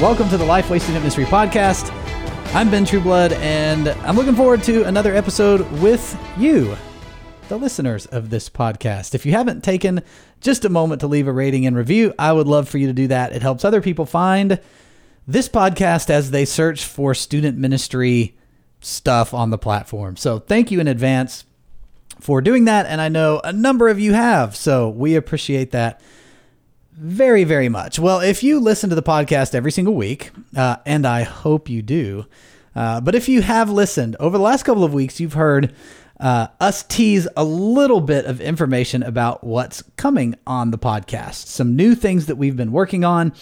Welcome to the Lifeway Student Ministry Podcast. I'm Ben Trueblood, and I'm looking forward to another episode with you, the listeners of this podcast. If you haven't taken just a moment to leave a rating and review, I would love for you to do that. It helps other people find this podcast as they search for student ministry stuff on the platform. So thank you in advance for doing that. And I know a number of you have. So we appreciate that very, very much. Well, if you listen to the podcast every single week, uh, and I hope you do, uh, but if you have listened over the last couple of weeks, you've heard uh, us tease a little bit of information about what's coming on the podcast, some new things that we've been working on.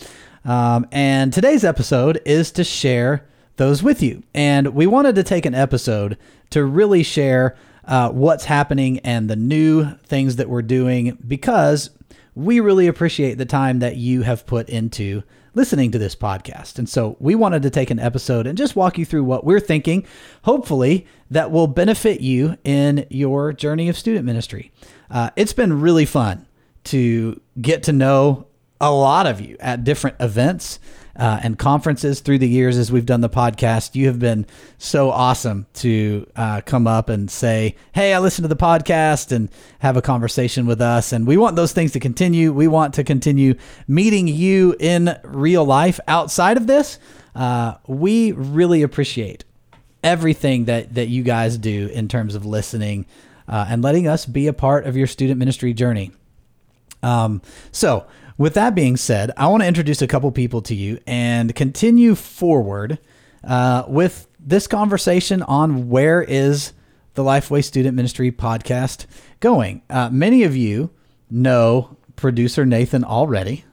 Um, and today's episode is to share those with you. And we wanted to take an episode to really share uh, what's happening and the new things that we're doing because we really appreciate the time that you have put into listening to this podcast. And so we wanted to take an episode and just walk you through what we're thinking, hopefully, that will benefit you in your journey of student ministry. Uh, it's been really fun to get to know a lot of you at different events uh, and conferences through the years as we've done the podcast. You have been so awesome to uh, come up and say, Hey, I listened to the podcast and have a conversation with us. And we want those things to continue. We want to continue meeting you in real life outside of this. Uh, we really appreciate everything that, that you guys do in terms of listening uh, and letting us be a part of your student ministry journey. Um, so, with that being said, I want to introduce a couple people to you and continue forward uh, with this conversation on where is the Lifeway Student Ministry podcast going. Uh, many of you know producer Nathan already.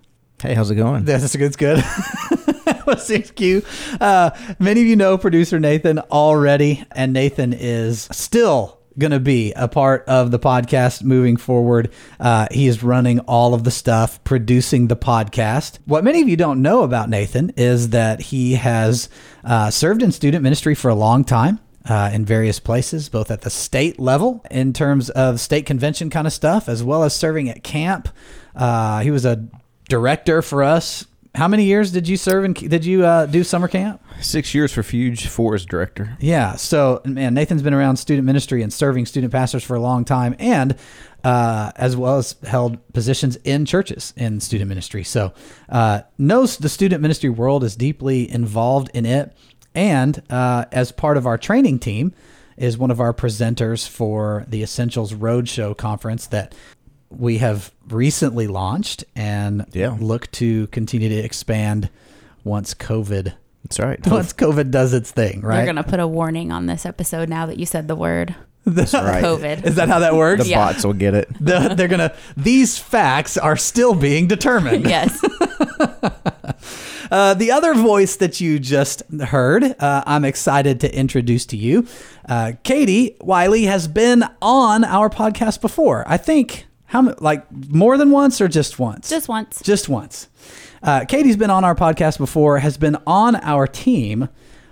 Hey, how's it going? That's good. That's good. Six Q. Uh, many of you know producer Nathan already, and Nathan is still going to be a part of the podcast moving forward. Uh, he is running all of the stuff, producing the podcast. What many of you don't know about Nathan is that he has uh, served in student ministry for a long time. Uh, in various places, both at the state level in terms of state convention kind of stuff, as well as serving at camp. Uh, he was a director for us how many years did you serve and did you uh, do summer camp? Six years for Fuge, four as director. Yeah. So, man, Nathan's been around student ministry and serving student pastors for a long time, and uh, as well as held positions in churches in student ministry. So, uh, knows the student ministry world is deeply involved in it, and uh, as part of our training team, is one of our presenters for the Essentials Roadshow conference that we have recently launched and yeah. look to continue to expand once COVID. That's right. Once COVID does its thing, right? They're going to put a warning on this episode now that you said the word. That's right. COVID. Is that how that works? The Yeah. bots will get it. The- they're gonna. These facts are still being determined. yes. Uh, the other voice that you just heard, uh, I'm excited to introduce to you. Uh, Katie Wiley has been on our podcast before. I think how like more than once or just once? Just once. just once. Uh, Katie's been on our podcast before, has been on our team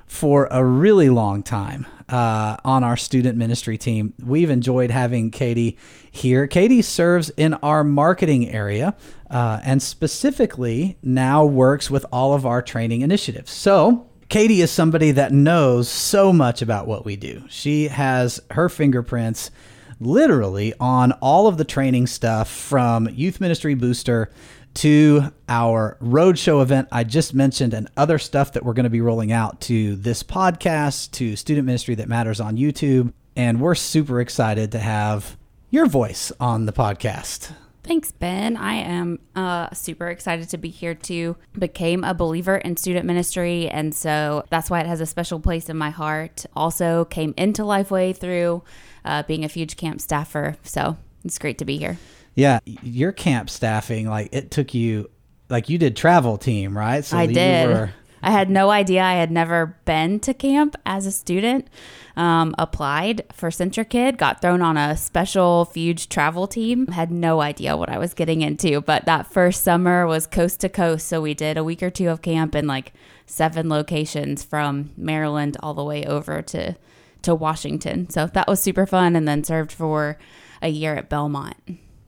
for a really long time uh, on our student ministry team. We've enjoyed having Katie here. Katie serves in our marketing area uh, and specifically now works with all of our training initiatives. So, Katie is somebody that knows so much about what we do. She has her fingerprints literally on all of the training stuff from Youth Ministry Booster to our roadshow event I just mentioned and other stuff that we're going to be rolling out to this podcast, to Student Ministry That Matters on YouTube. And we're super excited to have your voice on the podcast. Thanks, Ben. I am uh, super excited to be here too. Became a believer in student ministry, and so that's why it has a special place in my heart. Also, came into Lifeway through uh, being a huge camp staffer, so it's great to be here. Yeah, your camp staffing, like it took you, like you did travel team, right? So I you did. were- I had no idea. I had never been to camp as a student. Um, applied for CentraKid, got thrown on a special Fuge travel team. Had no idea what I was getting into. But that first summer was coast to coast. So we did a week or two of camp in like seven locations from Maryland all the way over to to Washington. So that was super fun. And then served for a year at Belmont.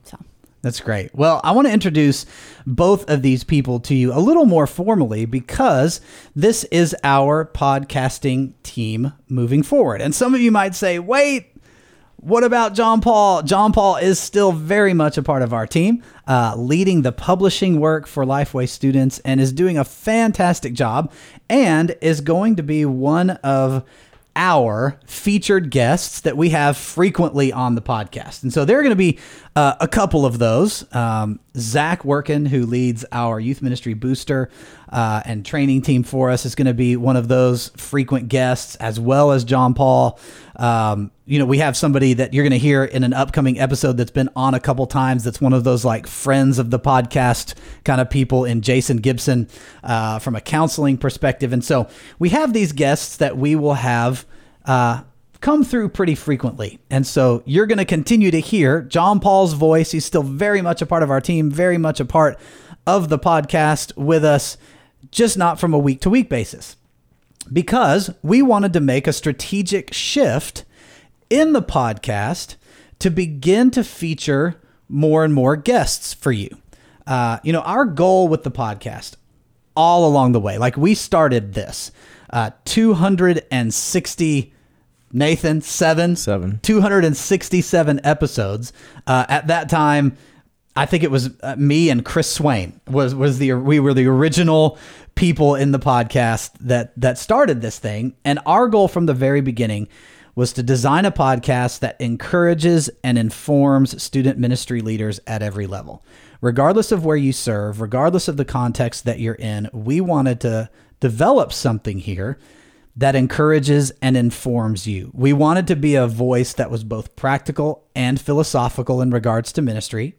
So That's great. Well, I want to introduce both of these people to you a little more formally because this is our podcasting team moving forward. And some of you might say, wait, what about John Paul? John Paul is still very much a part of our team, uh, leading the publishing work for Lifeway students and is doing a fantastic job and is going to be one of our featured guests that we have frequently on the podcast. And so they're going to be uh, a couple of those. Um, Zach Workin, who leads our youth ministry booster uh, and training team for us, is going to be one of those frequent guests, as well as John Paul. Um, you know, we have somebody that you're going to hear in an upcoming episode that's been on a couple times. That's one of those like friends of the podcast kind of people in Jason Gibson uh, from a counseling perspective. And so we have these guests that we will have uh, come through pretty frequently. And so you're going to continue to hear John Paul's voice. He's still very much a part of our team, very much a part of the podcast with us, just not from a week to week basis. Because we wanted to make a strategic shift in the podcast to begin to feature more and more guests for you. Uh, you know, our goal with the podcast all along the way, like we started this uh, 260 Nathan, seven, Seven. 267 episodes. Uh, at that time, I think it was uh, me and Chris Swain was was the we were the original people in the podcast that that started this thing, and our goal from the very beginning was to design a podcast that encourages and informs student ministry leaders at every level. Regardless of where you serve, regardless of the context that you're in, we wanted to develop something here that encourages and informs you. We wanted to be a voice that was both practical and philosophical in regards to ministry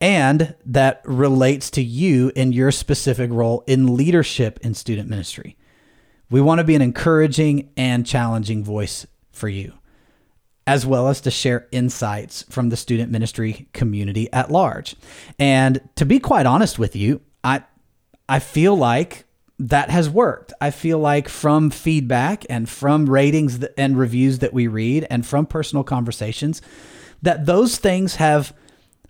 and that relates to you in your specific role in leadership in student ministry. We want to be an encouraging and challenging voice for you, as well as to share insights from the student ministry community at large. And to be quite honest with you, I I feel like that has worked. I feel like from feedback and from ratings and reviews that we read and from personal conversations, that those things have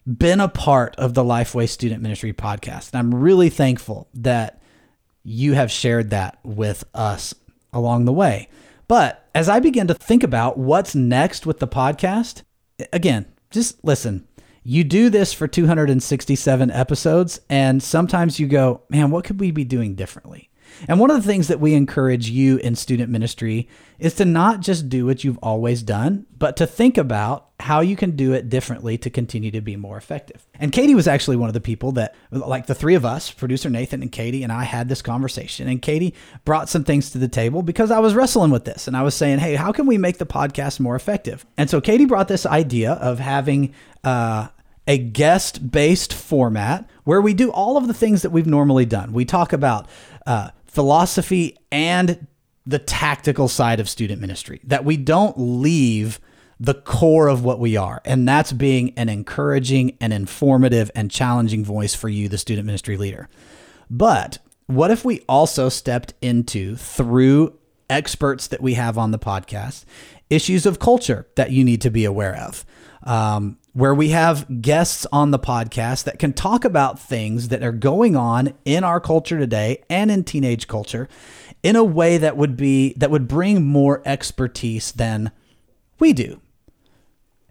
been a part of the Lifeway Student Ministry podcast. And I'm really thankful that you have shared that with us along the way. But as I begin to think about what's next with the podcast, again, just listen. You do this for 267 episodes, and sometimes you go, man, what could we be doing differently? And one of the things that we encourage you in student ministry is to not just do what you've always done, but to think about how you can do it differently to continue to be more effective. And Katie was actually one of the people that, like the three of us, producer Nathan and Katie, and I had this conversation. And Katie brought some things to the table because I was wrestling with this and I was saying, hey, how can we make the podcast more effective? And so Katie brought this idea of having, uh, a guest based format where we do all of the things that we've normally done. We talk about uh, philosophy and the tactical side of student ministry, that we don't leave the core of what we are, and that's being an encouraging and informative and challenging voice for you, the student ministry leader. But what if we also stepped into, through experts that we have on the podcast, issues of culture that you need to be aware of? Um, where we have guests on the podcast that can talk about things that are going on in our culture today and in teenage culture in a way that would be that would bring more expertise than we do.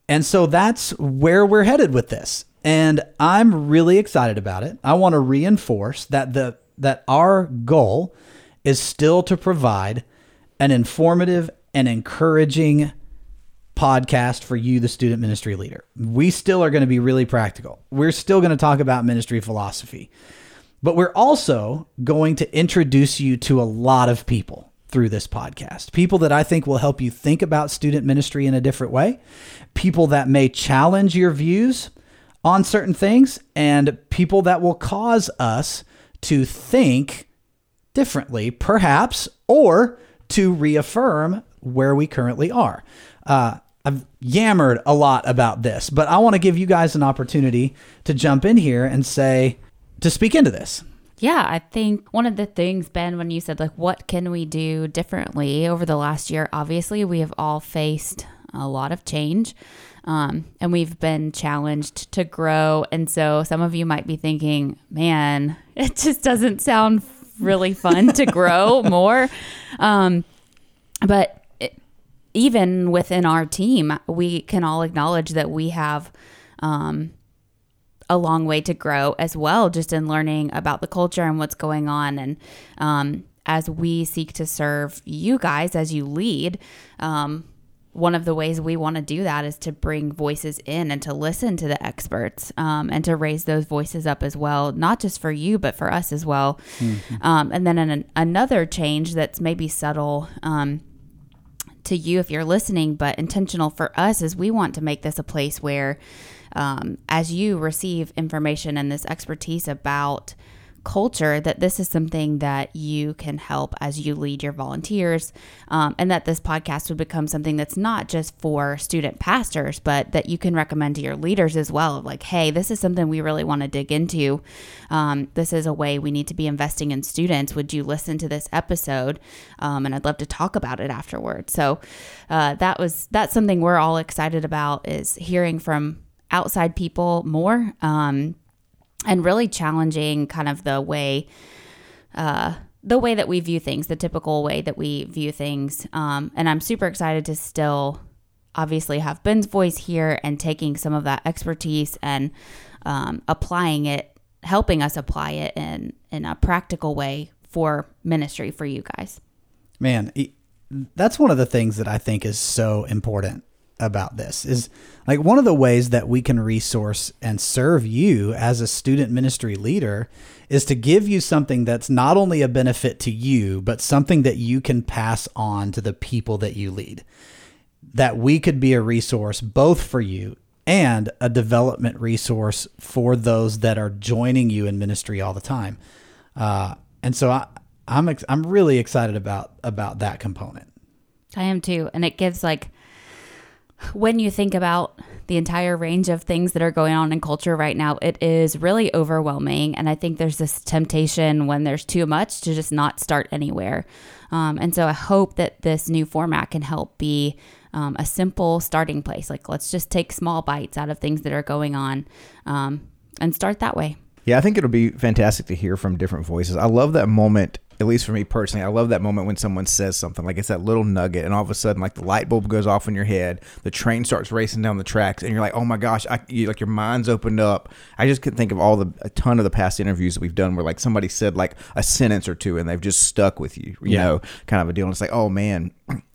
And so that's where we're headed with this. And I'm really excited about it. I want to reinforce that the that our goal is still to provide an informative and encouraging podcast for you, the student ministry leader. We still are going to be really practical. We're still going to talk about ministry philosophy, but we're also going to introduce you to a lot of people through this podcast. People that I think will help you think about student ministry in a different way, people that may challenge your views on certain things, and people that will cause us to think differently, perhaps, or to reaffirm where we currently are. Uh, I've yammered a lot about this, but I want to give you guys an opportunity to jump in here and say, to speak into this. Yeah, I think one of the things, Ben, when you said, like, what can we do differently over the last year, obviously we have all faced a lot of change. Um, and we've been challenged to grow. And so some of you might be thinking, man, it just doesn't sound really fun to grow more. Um, but even within our team, we can all acknowledge that we have um, a long way to grow as well, just in learning about the culture and what's going on. And um, as we seek to serve you guys as you lead, um, one of the ways we want to do that is to bring voices in and to listen to the experts um, and to raise those voices up as well, not just for you, but for us as well. Mm-hmm. Um, and then an, another change that's maybe subtle um, to you if you're listening, but intentional for us is we want to make this a place where, um, as you receive information and this expertise about culture that this is something that you can help as you lead your volunteers um, and that this podcast would become something that's not just for student pastors but that you can recommend to your leaders as well. Like hey this is something we really want to dig into. Um, this is a way we need to be investing in students. Would you listen to this episode? Um, and i'd love to talk about it afterward. So uh, that was that's something we're all excited about is hearing from outside people more. Um, and really challenging kind of the way uh, the way that we view things, the typical way that we view things. Um, and I'm super excited to still obviously have Ben's voice here and taking some of that expertise and um, applying it, helping us apply it in in a practical way for ministry for you guys. Man, that's one of the things that I think is so important about this is like one of the ways that we can resource and serve you as a student ministry leader is to give you something that's not only a benefit to you but something that you can pass on to the people that you lead. That we could be a resource both for you and a development resource for those that are joining you in ministry all the time. Uh, and so I, I'm ex- I'm really excited about about that component. I am too, and it gives like when you think about the entire range of things that are going on in culture right now, it is really overwhelming. And I think there's this temptation when there's too much to just not start anywhere. Um, and so I hope that this new format can help be um, a simple starting place. Like, let's just take small bites out of things that are going on um, and start that way. Yeah, I think it'll be fantastic to hear from different voices. I love that moment at least for me personally, I love that moment when someone says something like it's that little nugget, and all of a sudden, like the light bulb goes off in your head, the train starts racing down the tracks, and you're like, oh my gosh, I, you, like your mind's opened up. I just could think of all the a ton of the past interviews that we've done where like somebody said like a sentence or two, and they've just stuck with you, you yeah. know, kind of a deal. And it's like, oh man,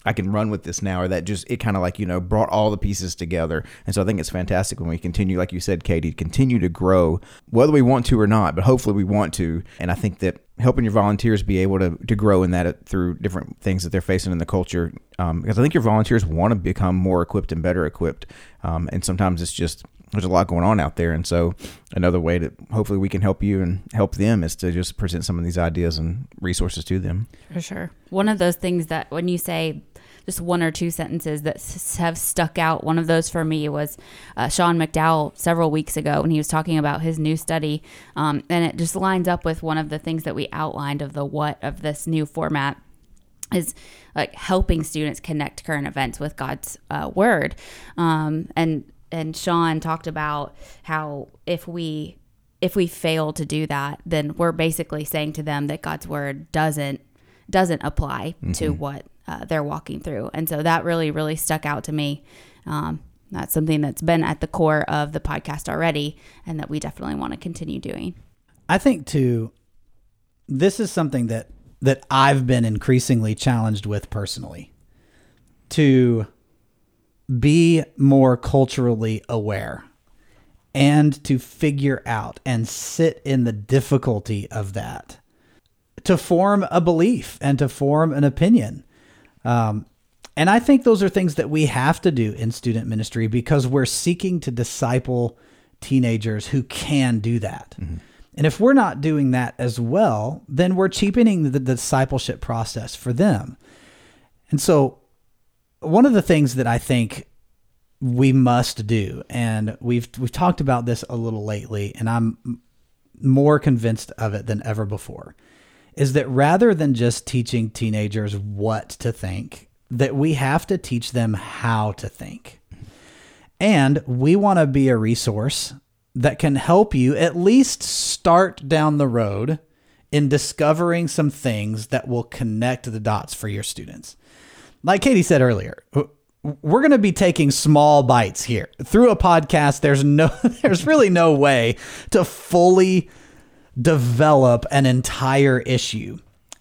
I can run with this now, or that just it kind of like you know brought all the pieces together. And so I think it's fantastic when we continue, like you said, Katie, continue to grow, whether we want to or not, but hopefully we want to. And I think that helping your volunteers be able to, to grow in that uh, through different things that they're facing in the culture, um, because I think your volunteers want to become more equipped and better equipped, um, and sometimes it's just there's a lot going on out there. And so another way that hopefully we can help you and help them is to just present some of these ideas and resources to them. For sure. One of those things that when you say just one or two sentences that have stuck out. One of those for me was uh, Sean McDowell several weeks ago when he was talking about his new study. Um, and it just lines up with one of the things that we outlined of the what of this new format is like helping students connect current events with God's uh, word. Um, and and Sean talked about how if we if we fail to do that, then we're basically saying to them that God's word doesn't doesn't apply mm-hmm. to what uh, they're walking through. And so that really, really stuck out to me. Um, that's something that's been at the core of the podcast already, and that we definitely want to continue doing. I think too, this is something that that I've been increasingly challenged with personally. To be more culturally aware and to figure out and sit in the difficulty of that to form a belief and to form an opinion um, and I think those are things that we have to do in student ministry because we're seeking to disciple teenagers who can do that. Mm-hmm. And if we're not doing that as well, then we're cheapening the, the discipleship process for them. And so, one of the things that I think we must do, and we've we've talked about this a little lately, and I'm more convinced of it than ever before, is that rather than just teaching teenagers what to think that we have to teach them how to think. And we want to be a resource that can help you at least start down the road in discovering some things that will connect the dots for your students. Like Katie said earlier, we're going to be taking small bites here. Through a podcast there's no there's really no way to fully develop an entire issue.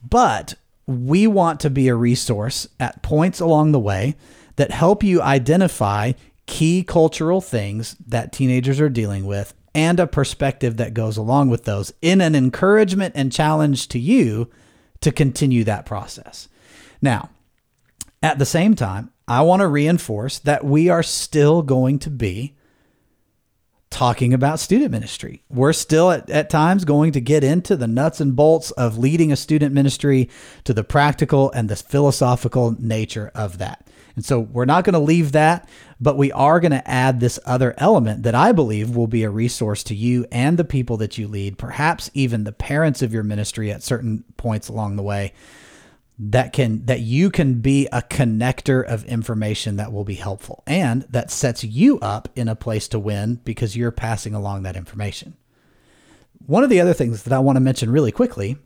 But we want to be a resource at points along the way that help you identify key cultural things that teenagers are dealing with and a perspective that goes along with those in an encouragement and challenge to you to continue that process. Now, at the same time, I want to reinforce that we are still going to be talking about student ministry. We're still at, at times going to get into the nuts and bolts of leading a student ministry to the practical and the philosophical nature of that. And so we're not going to leave that, but we are going to add this other element that I believe will be a resource to you and the people that you lead, perhaps even the parents of your ministry at certain points along the way that can that you can be a connector of information that will be helpful and that sets you up in a place to win because you're passing along that information. One of the other things that I want to mention really quickly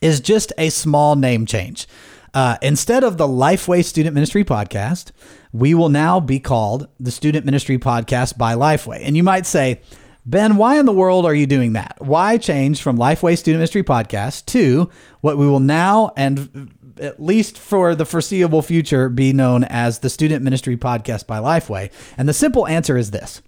is just a small name change. Uh, instead of the Lifeway Student Ministry Podcast, we will now be called the Student Ministry Podcast by Lifeway. And you might say, Ben, why in the world are you doing that? Why change from Lifeway Student Ministry Podcast to what we will now and at least for the foreseeable future be known as the Student Ministry Podcast by Lifeway? And the simple answer is this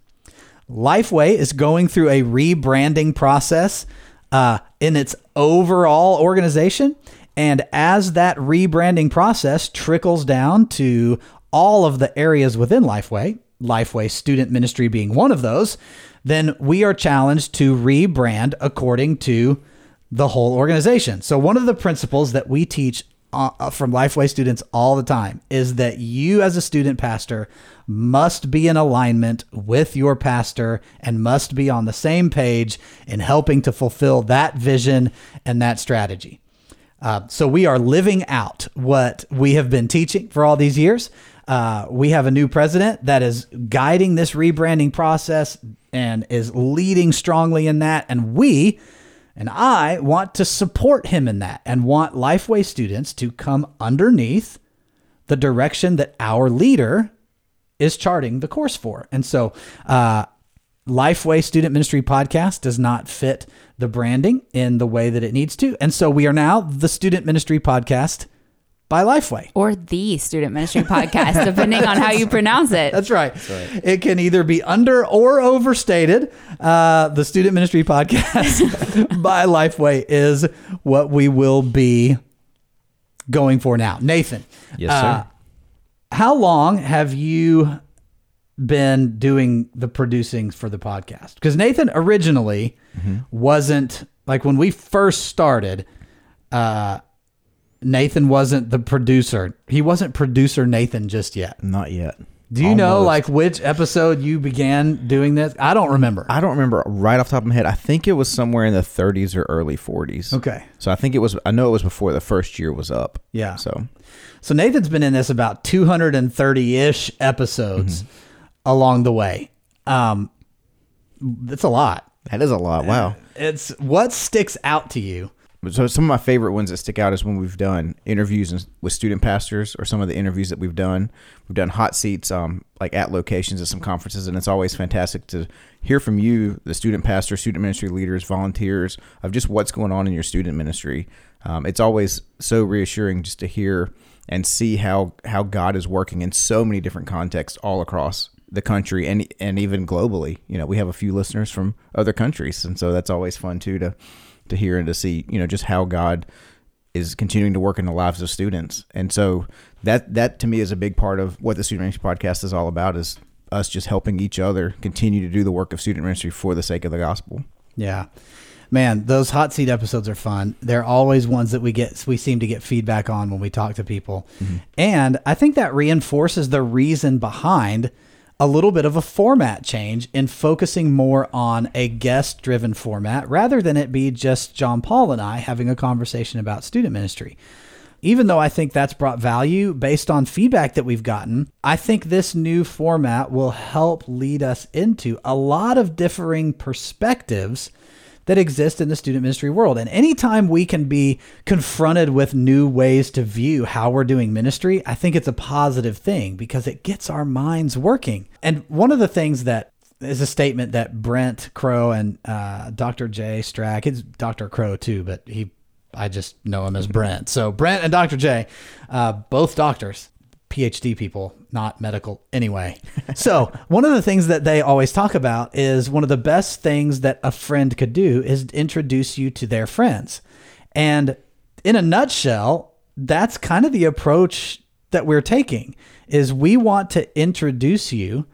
Lifeway is going through a rebranding process uh, in its overall organization. And as that rebranding process trickles down to all of the areas within Lifeway, Lifeway Student Ministry being one of those, then we are challenged to rebrand according to the whole organization. So, one of the principles that we teach uh, uh, from Lifeway students all the time is that you, as a student pastor, must be in alignment with your pastor and must be on the same page in helping to fulfill that vision and that strategy. Uh, so, we are living out what we have been teaching for all these years. Uh, we have a new president that is guiding this rebranding process and is leading strongly in that. And we and I want to support him in that and want Lifeway students to come underneath the direction that our leader is charting the course for. And so, uh, Lifeway Student Ministry Podcast does not fit the branding in the way that it needs to. And so we are now the Student Ministry Podcast by Lifeway. Or the Student Ministry Podcast, depending on how you pronounce it. That's right. That's right. It can either be under or overstated. Uh, the Student Ministry Podcast by Lifeway is what we will be going for now. Nathan. Yes, sir. Uh, how long have you been doing the producing for the podcast? Because Nathan originally mm-hmm. wasn't like when we first started. Uh, Nathan wasn't the producer. He wasn't producer Nathan just yet. Not yet. Do you Almost. know like which episode you began doing this? I don't remember. I don't remember right off the top of my head. I think it was somewhere in the 30s or early 40s. Okay. So I think it was. I know it was before the first year was up. Yeah. So, so Nathan's been in this about 230 ish episodes mm-hmm. along the way. Um, that's a lot. That is a lot. Wow. It's what sticks out to you so some of my favorite ones that stick out is when we've done interviews with student pastors or some of the interviews that we've done. We've done hot seats um, like at locations at some conferences, and it's always fantastic to hear from you, the student pastor, student ministry leaders, volunteers, of just what's going on in your student ministry. Um, it's always so reassuring just to hear and see how how God is working in so many different contexts all across the country and and even globally. You know, we have a few listeners from other countries, and so that's always fun too to to hear and to see, you know, just how God is continuing to work in the lives of students. And so that that to me is a big part of what the student ministry podcast is all about is us just helping each other continue to do the work of student ministry for the sake of the gospel. Yeah. Man, those hot seat episodes are fun. They're always ones that we get we seem to get feedback on when we talk to people. Mm-hmm. And I think that reinforces the reason behind a little bit of a format change in focusing more on a guest driven format rather than it be just John Paul and I having a conversation about student ministry. even though I think that's brought value based on feedback that we've gotten, I think this new format will help lead us into a lot of differing perspectives that exist in the student ministry world. And anytime we can be confronted with new ways to view how we're doing ministry, I think it's a positive thing because it gets our minds working. And one of the things that is a statement that Brent Crowe and uh, Dr. Jay Strack, it's Dr. Crowe too, but he, I just know him as Brent. So Brent and Dr. J, uh, both doctors, PhD people, not medical anyway. so, one of the things that they always talk about is one of the best things that a friend could do is introduce you to their friends. And in a nutshell, that's kind of the approach that we're taking is we want to introduce you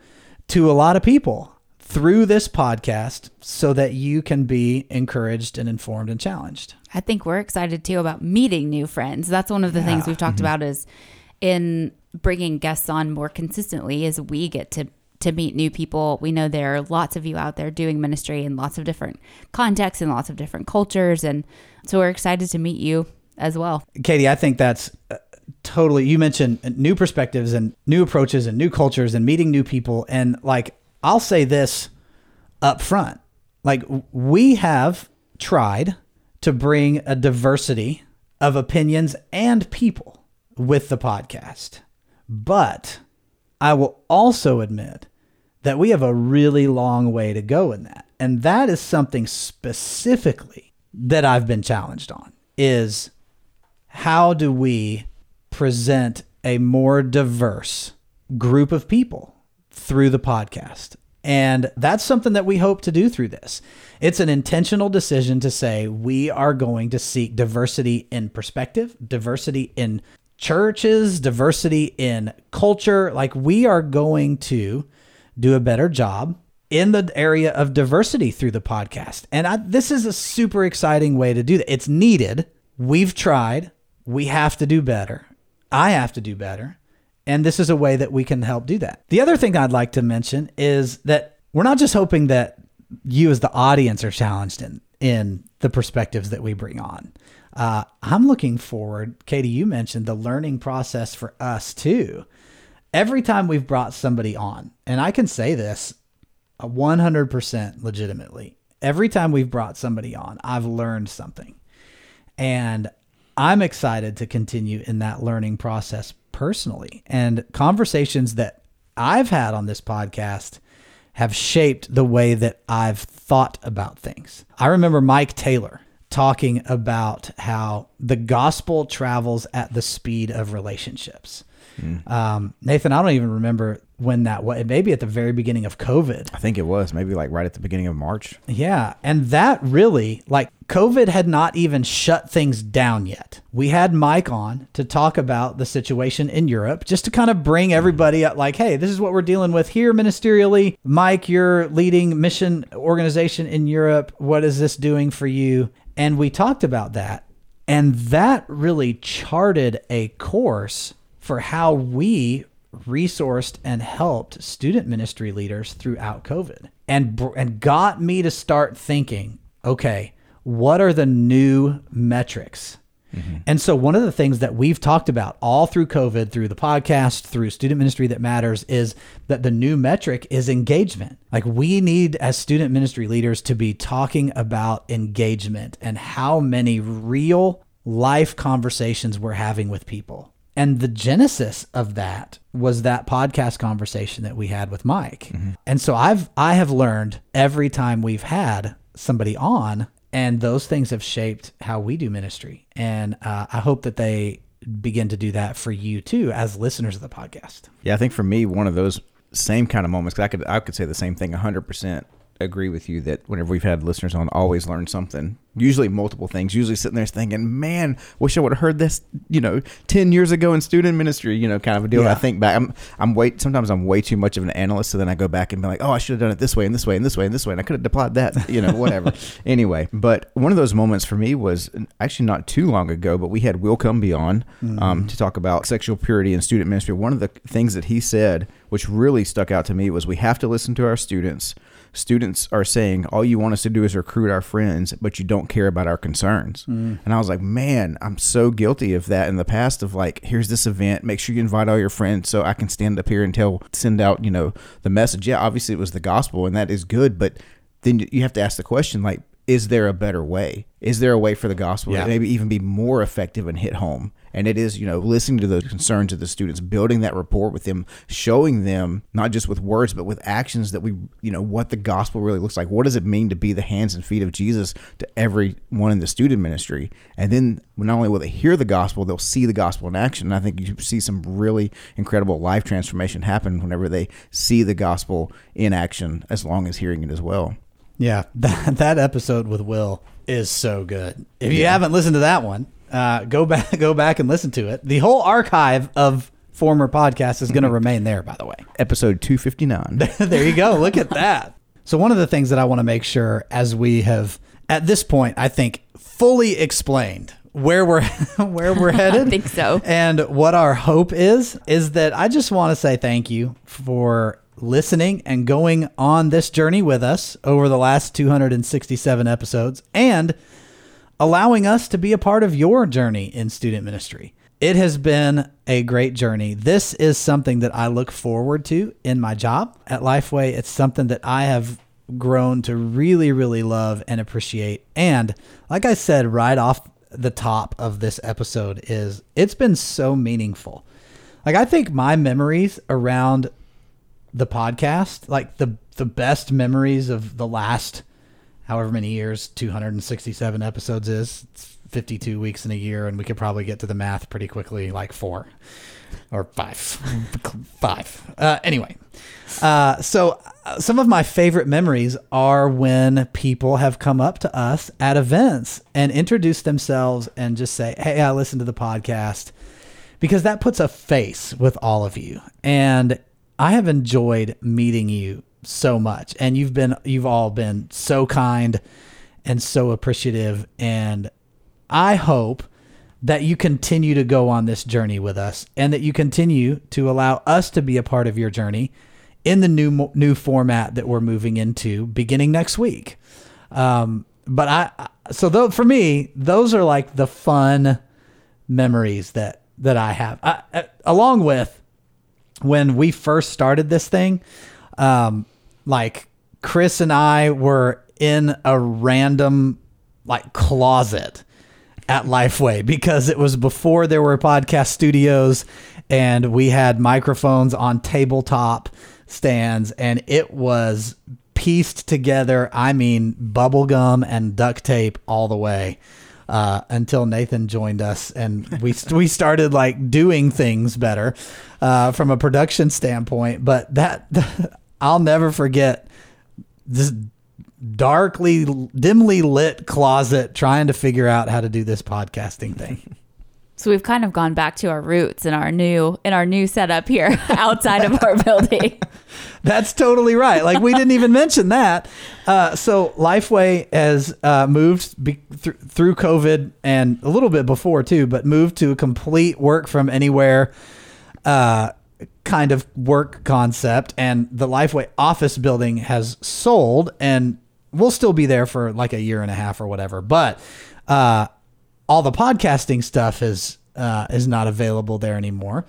to a lot of people through this podcast so that you can be encouraged and informed and challenged. I think we're excited too about meeting new friends. That's one of the things we've talked mm-hmm. about is in bringing guests on more consistently as we get to to meet new people. We know there are lots of you out there doing ministry in lots of different contexts and lots of different cultures and so we're excited to meet you as well. Katie, I think that's uh, totally you mentioned new perspectives and new approaches and new cultures and meeting new people and like I'll say this up front. Like we have tried to bring a diversity of opinions and people with the podcast. But I will also admit that we have a really long way to go in that. And that is something specifically that I've been challenged on is how do we present a more diverse group of people through the podcast? And that's something that we hope to do through this. It's an intentional decision to say we are going to seek diversity in perspective, diversity in churches, diversity in culture. Like we are going to do a better job in the area of diversity through the podcast. And I, this is a super exciting way to do that. It's needed. We've tried. We have to do better. I have to do better. And this is a way that we can help do that. The other thing I'd like to mention is that we're not just hoping that you as the audience are challenged in in the perspectives that we bring on. Uh, I'm looking forward, Katie, you mentioned the learning process for us too. Every time we've brought somebody on, and I can say this 100% legitimately, every time we've brought somebody on, I've learned something. And I'm excited to continue in that learning process personally. And conversations that I've had on this podcast have shaped the way that I've thought about things. I remember Mike Taylor talking about how the gospel travels at the speed of relationships. Mm. Um, Nathan, I don't even remember when that was. Maybe at the very beginning of COVID. I think it was maybe like right at the beginning of March. Yeah. And that really, like, COVID had not even shut things down yet. We had Mike on to talk about the situation in Europe, just to kind of bring everybody up, like, hey, this is what we're dealing with here ministerially. Mike, you're leading mission organization in Europe. What is this doing for you? And we talked about that. And that really charted a course for how we resourced and helped student ministry leaders throughout COVID and and got me to start thinking, okay, what are the new metrics? Mm-hmm. And so one of the things that we've talked about all through COVID, through the podcast, through student ministry that matters is that the new metric is engagement. Like we need as student ministry leaders to be talking about engagement and how many real life conversations we're having with people. And the genesis of that was that podcast conversation that we had with Mike. Mm-hmm. And so I've I have learned every time we've had somebody on, and those things have shaped how we do ministry. And uh, I hope that they begin to do that for you too, as listeners of the podcast. Yeah, I think for me, one of those same kind of moments. Cause I could I could say the same thing hundred percent agree with you that whenever we've had listeners on, always learn something. Usually multiple things. Usually sitting there thinking, "Man, wish I would have heard this," you know, ten years ago in student ministry. You know, kind of a deal. Yeah. I think back. I'm I'm way sometimes I'm way too much of an analyst, so then I go back and be like, "Oh, I should have done it this way and this way and this way and this way, and I could have applied that." You know, whatever. anyway, but one of those moments for me was actually not too long ago, but we had Will Cumbie on mm-hmm. um, to talk about sexual purity in student ministry. One of the things that he said, which really stuck out to me, was we have to listen to our students students are saying all you want us to do is recruit our friends, but you don't care about our concerns. Mm. And I was like, man, I'm so guilty of that in the past. Of like, here's this event, make sure you invite all your friends so I can stand up here and tell, send out, you know, the message. Yeah, obviously it was the gospel, and that is good, but then you have to ask the question like is there a better way is there a way for the gospel Yeah. to maybe even be more effective and hit home and it is you know listening to those concerns of the students building that rapport with them showing them not just with words but with actions that we you know what the gospel really looks like. What does it mean to be the hands and feet of jesus to everyone in the student ministry? And then not only will they hear the gospel they'll see the gospel in action. And i think you see some really incredible life transformation happen whenever they see the gospel in action as long as hearing it as well. Yeah, that, that episode with Will is so good. If you haven't listened to that one, uh, go back go back and listen to it. The whole archive of former podcasts is going to remain there. By the way, episode 259 there you go. Look at that. So one of the things that I want to make sure, as we have at this point, I think fully explained where we're where we're headed. I think so. And what our hope is is that I just want to say thank you for listening and going on this journey with us over the last 267 episodes and allowing us to be a part of your journey in student ministry. It has been a great journey. This is something that I look forward to in my job at Lifeway. It's something that I have grown to really, really love and appreciate. And like I said right off the top of this episode is it's been so meaningful. Like I think my memories around the podcast, like the the best memories of the last however many years 267 episodes is it's 52 weeks in a year and we could probably get to the math pretty quickly like four or five. Five. Uh, anyway uh, so uh, some of my favorite memories are when people have come up to us at events and introduced themselves and just say hey i listened to the podcast because that puts a face with all of you. And i have enjoyed meeting you so much. And you've been you've all been so kind and so appreciative. And i hope that you continue to go on this journey with us and that you continue to allow us to be a part of your journey in the new new format that we're moving into beginning next week. Um, but i so though for me those are like the fun memories that that i have. I, along with when we first started this thing, um, like Chris and I were in a random like closet at Lifeway because it was before there were podcast studios and we had microphones on tabletop stands and it was pieced together. I mean, bubblegum and duct tape all the way uh, until Nathan joined us and we we started like doing things better uh, from a production standpoint. But that I'll never forget this darkly, dimly lit closet trying to figure out how to do this podcasting thing. So we've kind of gone back to our roots in our new in our new setup here outside of our building. That's totally right. Like we didn't even mention that. Uh, so Lifeway has uh, moved be- th- through COVID and a little bit before too, but moved to a complete work from anywhere uh, kind of work concept. And the Lifeway office building has sold, and we'll still be there for like a year and a half or whatever. But uh, all the podcasting stuff is uh, is not available there anymore.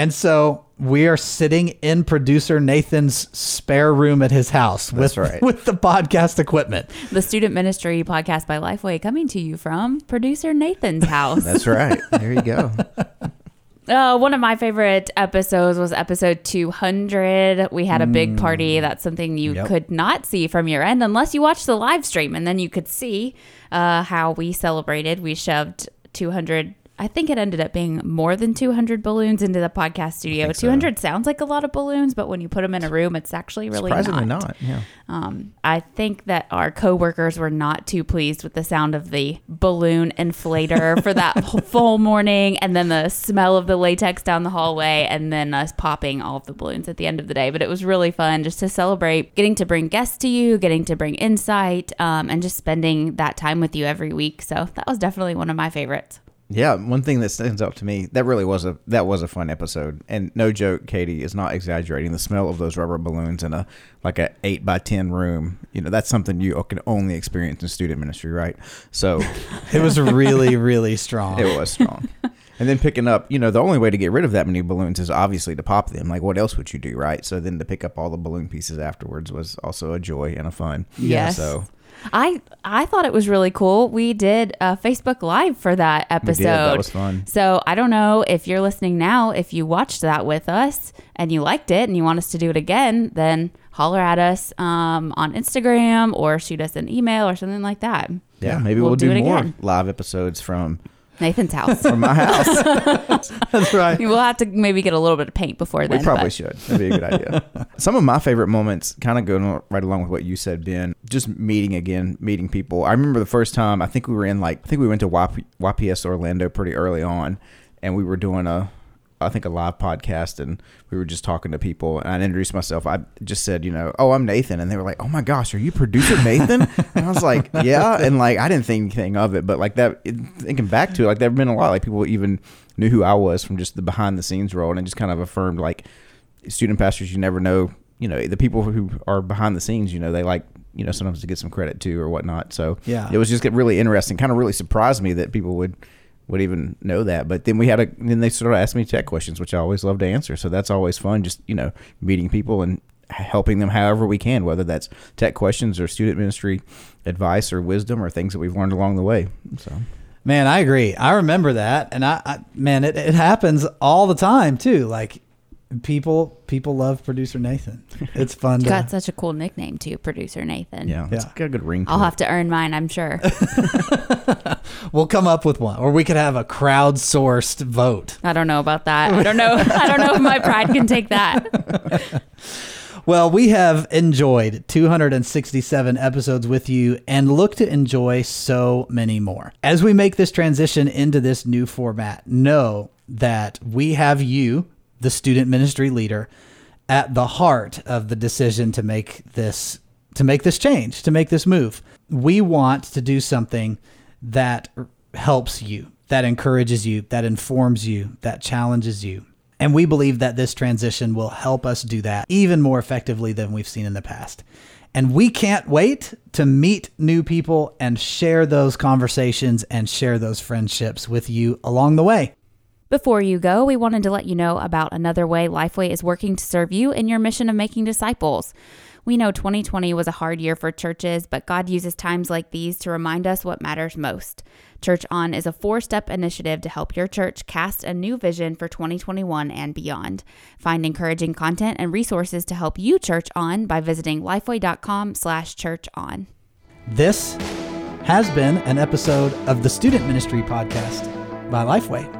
And so we are sitting in producer Nathan's spare room at his house with, right. with the podcast equipment. the Student Ministry podcast by Lifeway coming to you from producer Nathan's house. That's right. There you go. Uh, one of my favorite episodes was episode 200. We had a big party. That's something you Yep. could not see from your end unless you watched the live stream, and then you could see uh, how we celebrated. We shoved 200. I think it ended up being more than 200 balloons into the podcast studio. so. 200 sounds like a lot of balloons, but when you put them in a room, it's actually really Surprisingly not. not. Yeah. Um, I think that our coworkers were not too pleased with the sound of the balloon inflator for that whole full morning, and then the smell of the latex down the hallway, and then us popping all of the balloons at the end of the day. But it was really fun just to celebrate getting to bring guests to you, getting to bring insight, um, and just spending that time with you every week. So that was definitely one of my favorites. Yeah, one thing that stands out to me that really was a that was a fun episode, and no joke, Katie is not exaggerating. The smell of those rubber balloons in a like a eight by ten room, you know, that's something you can only experience in student ministry, right? So It was really, really strong. it was strong. And then picking up, you know, the only way to get rid of that many balloons is obviously to pop them. Like, what else would you do, right? So then to pick up all the balloon pieces afterwards was also a joy and a fun. Yes. So I I thought it was really cool. We did a Facebook Live for that we episode. did. That was fun. So I don't know if you're listening now, if you watched that with us and you liked it and you want us to do it again, then holler at us um, on Instagram or shoot us an email or something like that. Yeah, maybe We'll we'll, do do, more again. live episodes from Nathan's house. from my house. That's right. we'll have to maybe get a little bit of paint before then. We probably but- should. That'd be a good idea. Some of my favorite moments, kind of going right along with what you said, Ben. Just meeting again, meeting people. I remember the first time. I think we were in like I think we went to YP, YPS Orlando pretty early on, and we were doing a. I think a live podcast, and we were just talking to people. And I introduced myself. I just said, you know, oh, I'm Nathan, and they were like, oh my gosh, are you producer Nathan? and I was like, yeah, and like I didn't think anything of it, but like that, thinking back to it, like there've been a lot. Like people even knew who I was from just the behind the scenes role, and it just kind of affirmed like student pastors you never know you know the people who are behind the scenes you know they like you know sometimes to get some credit too or whatnot so Yeah. it was just really interesting kind of really surprised me that people would would even know that. But then we had a then they sort of asked me tech questions which i always love to answer. So that's always fun just you know meeting people and helping them however we can whether that's tech questions or student ministry advice or wisdom or things that we've learned along the way. So. Man, I agree. I remember that, and I, I man, it, it happens all the time too. Like people, people love producer Nathan. It's fun. To, Got such a cool nickname too, producer Nathan. yeah, it's Yeah. got a good ring to I'll it. have to earn mine, I'm sure. we'll come up with one, or we could have a crowdsourced vote. I don't know about that. I don't know. I don't know if my pride can take that. Well, we have enjoyed 267 episodes with you and look to enjoy so many more. As we make this transition into this new format, know that we have you, the student ministry leader, at the heart of the decision to make this to make this change, to make this move. We want to do something that helps you, that encourages you, that informs you, that challenges you. And we believe that this transition will help us do that even more effectively than we've seen in the past. And we can't wait to meet new people and share those conversations and share those friendships with you along the way. Before you go, we wanted to let you know about another way Lifeway is working to serve you in your mission of making disciples. We know 2020 was a hard year for churches, but God uses times like these to remind us what matters most. Church On is a four step initiative to help your church cast a new vision for 2021 and beyond. Find encouraging content and resources to help you church on by visiting lifeway.com slash church on. This has been an episode of the Student Ministry Podcast by Lifeway.